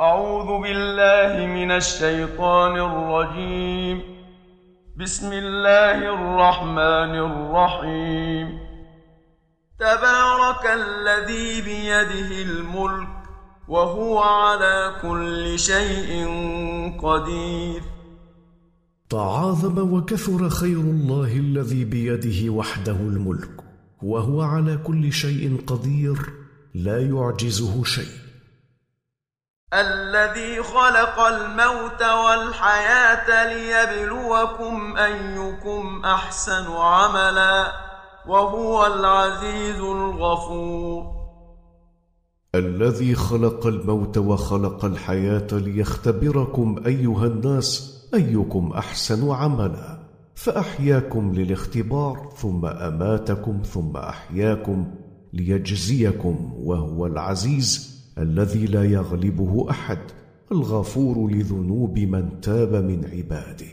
أعوذ بالله من الشيطان الرجيم. بسم الله الرحمن الرحيم. تبارك الذي بيده الملك وهو على كل شيء قدير. تعاظم وكثر خير الله الذي بيده وحده الملك وهو على كل شيء قدير لا يعجزه شيء. الذي خلق الموت والحياة ليبلوكم أيكم أحسن عملا وهو العزيز الغفور. الذي خلق الموت وخلق الحياة ليختبركم أيها الناس أيكم أحسن عملا. فأحياكم للاختبار ثم أماتكم ثم أحياكم ليجزيكم وهو العزيز الذي لا يغلبه أحد الغفور لذنوب من تاب من عباده.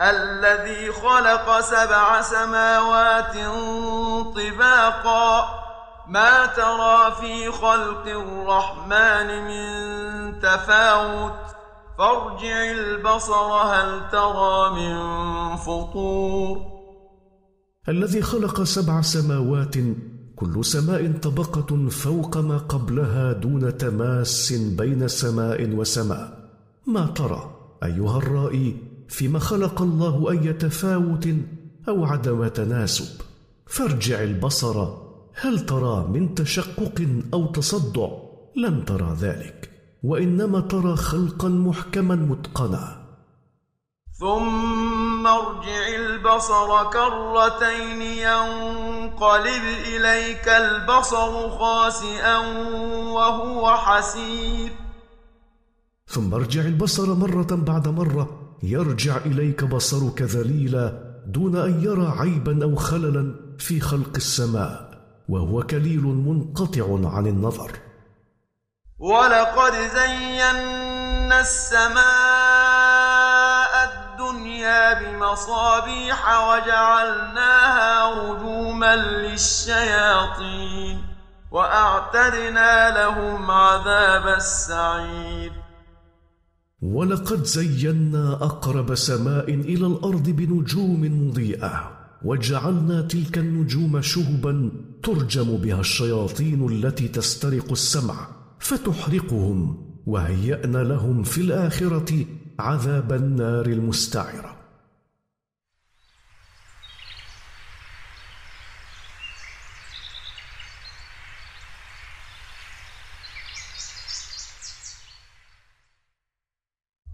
الذي خلق سبع سماوات طباقا ما ترى في خلق الرحمن من تفاوت. فارجع البصر هل ترى من فطور؟ الذي خلق سبع سماوات كل سماء طبقة فوق ما قبلها دون تماس بين سماء وسماء. ما ترى أيها الرائي فيما خلق الله أي تفاوت أو عدم تناسب؟ فارجع البصر هل ترى من تشقق أو تصدع؟ لن ترى ذلك وإنما ترى خلقا محكما متقنا. ثم ارجع البصر كرتين ينقلب إليك البصر خاسئا وهو حسير. ثم ارجع البصر مرة بعد مرة يرجع إليك بصرك ذليلا دون أن يرى عيبا أو خللا في خلق السماء وهو كليل منقطع عن النظر. ولقد زينا السماء بمصابيح وجعلناها رجوما للشياطين واعتدنا لهم عذاب السعير ولقد زينا اقرب سماء إلى الأرض بنجوم مضيئه وجعلنا تلك النجوم شهبا ترجم بها الشياطين التي تسترق السمع فتحرقهم وهيانا لهم في الاخره عذاب النار المستعرة.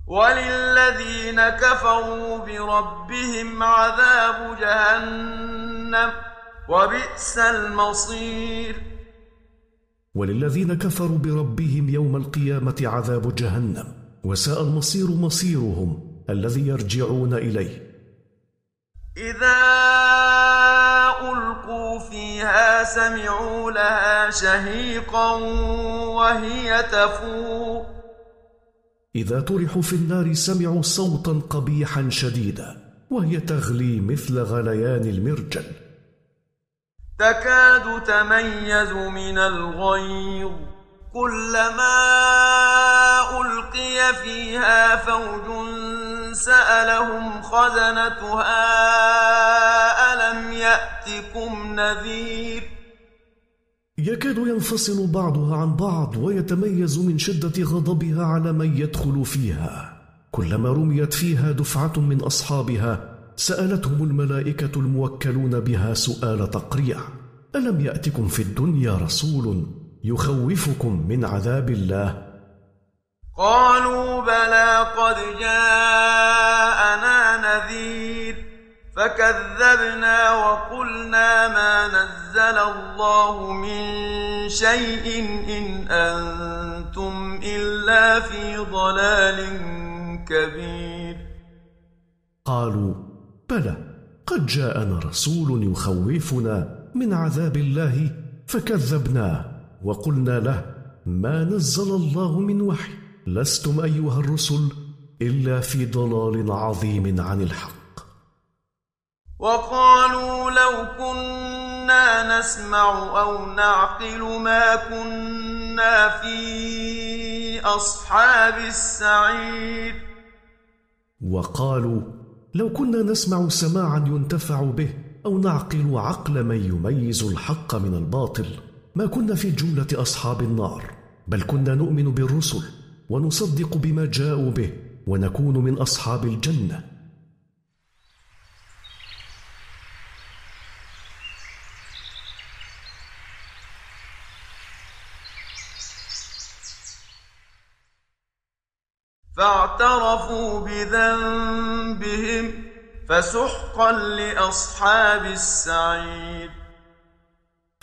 وللذين كفروا بربهم عذاب جهنم وبئس المصير. وللذين كفروا بربهم يوم القيامة عذاب جهنم. وساء المصير مصيرهم الذي يرجعون إليه. إذا ألقوا فيها سمعوا لها شهيقا وهي تفور. إذا طرحوا في النار سمعوا صوتا قبيحا شديدا وهي تغلي مثل غليان المرجل. تكاد تميز من الغيظ. كلما ألقي فيها فوج سألهم خزنتها ألم يأتكم نذير؟ يكاد ينفصل بعضها عن بعض ويتميز من شدة غضبها على من يدخل فيها. كلما رميت فيها دفعة من أصحابها سألتهم الملائكة الموكلون بها سؤال تقريع. ألم يأتكم في الدنيا رسول؟ يخوفكم من عذاب الله. قالوا بلى قد جاءنا نذير فكذبنا وقلنا ما نزل الله من شيء إن أنتم إلا في ضلال كبير. قالوا بلى قد جاءنا رسول يخوفنا من عذاب الله فكذبناه وقلنا له ما نزل الله من وحي لستم أيها الرسل إلا في ضلال عظيم عن الحق. وقالوا لو كنا نسمع أو نعقل ما كنا في أصحاب السعير. وقالوا لو كنا نسمع سماعا ينتفع به أو نعقل عقل من يميز الحق من الباطل. ما كنا في جملة أصحاب النار بل كنا نؤمن بالرسل ونصدق بما جاءوا به ونكون من أصحاب الجنة. فاعترفوا بذنبهم فسحقا لأصحاب السعير.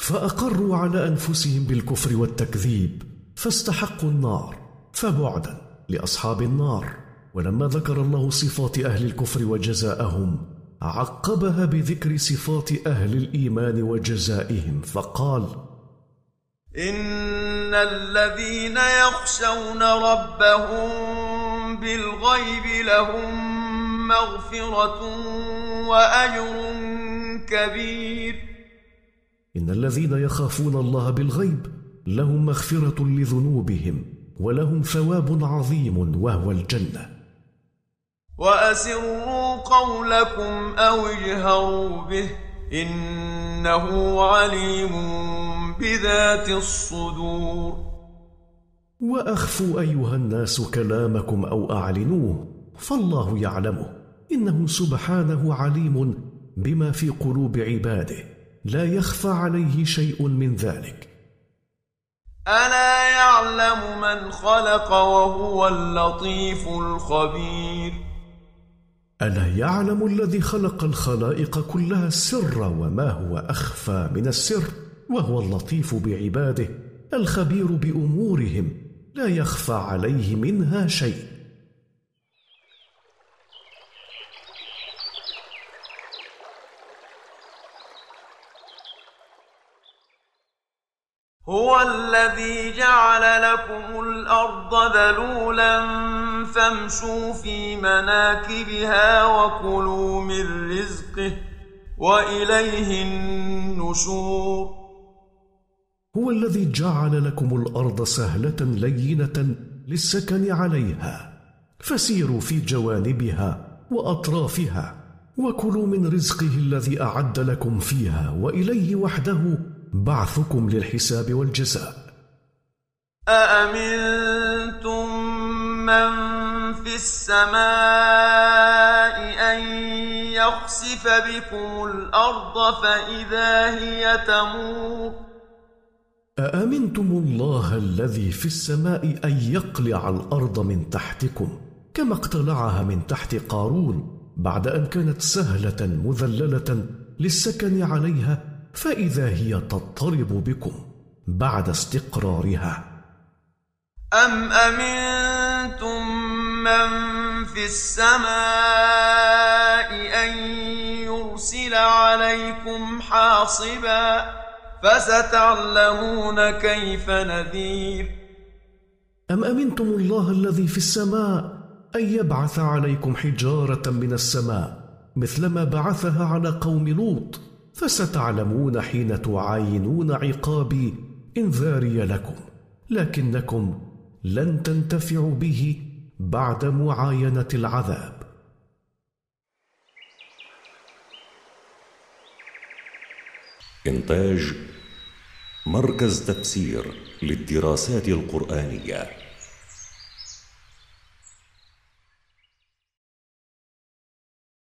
فأقروا على أنفسهم بالكفر والتكذيب فاستحقوا النار فبعدا لأصحاب النار. ولما ذكر الله صفات أهل الكفر وجزاءهم عقبها بذكر صفات أهل الإيمان وجزائهم فقال إن الذين يخشون ربهم بالغيب لهم مغفرة وأجر كبير. إن الذين يخافون الله بالغيب لهم مغفرة لذنوبهم ولهم ثواب عظيم وهو الجنة. وأسروا قولكم أو اجهروا به إنه عليم بذات الصدور. وأخفوا أيها الناس كلامكم أو أعلنوه فالله يعلمه إنه سبحانه عليم بما في قلوب عباده. لا يخفى عليه شيء من ذلك. ألا يعلم من خلق وهو اللطيف الخبير؟ ألا يعلم الذي خلق الخلائق كلها السر وما هو أخفى من السر وهو اللطيف بعباده الخبير بأمورهم لا يخفى عليه منها شيء. هو الذي جعل لكم الأرض ذلولا فامشوا في مناكبها وكلوا من رزقه وإليه النشور. هو الذي جعل لكم الأرض سهلة لينة للسكن عليها. فسيروا في جوانبها وأطرافها وكلوا من رزقه الذي أعد لكم فيها وإليه وحده بعثكم للحساب والجزاء. أأمنتم من في السماء أن يخسف بكم الأرض فإذا هي تمور؟ أأمنتم الله الذي في السماء أن يقلع الأرض من تحتكم كما اقتلعها من تحت قارون بعد أن كانت سهلة مذللة للسكن عليها فإذا هي تضطرب بكم بعد استقرارها. أم أمنتم من في السماء أن يرسل عليكم حاصبا فستعلمون كيف نذير؟ أم أمنتم الله الذي في السماء أن يبعث عليكم حجارة من السماء مثلما بعثها على قوم لوط؟ فستعلمون حين تعاينون عقابي انذاري لكم لكنكم لن تنتفعوا به بعد معاينة العذاب. إنتاج مركز تفسير للدراسات القرآنية.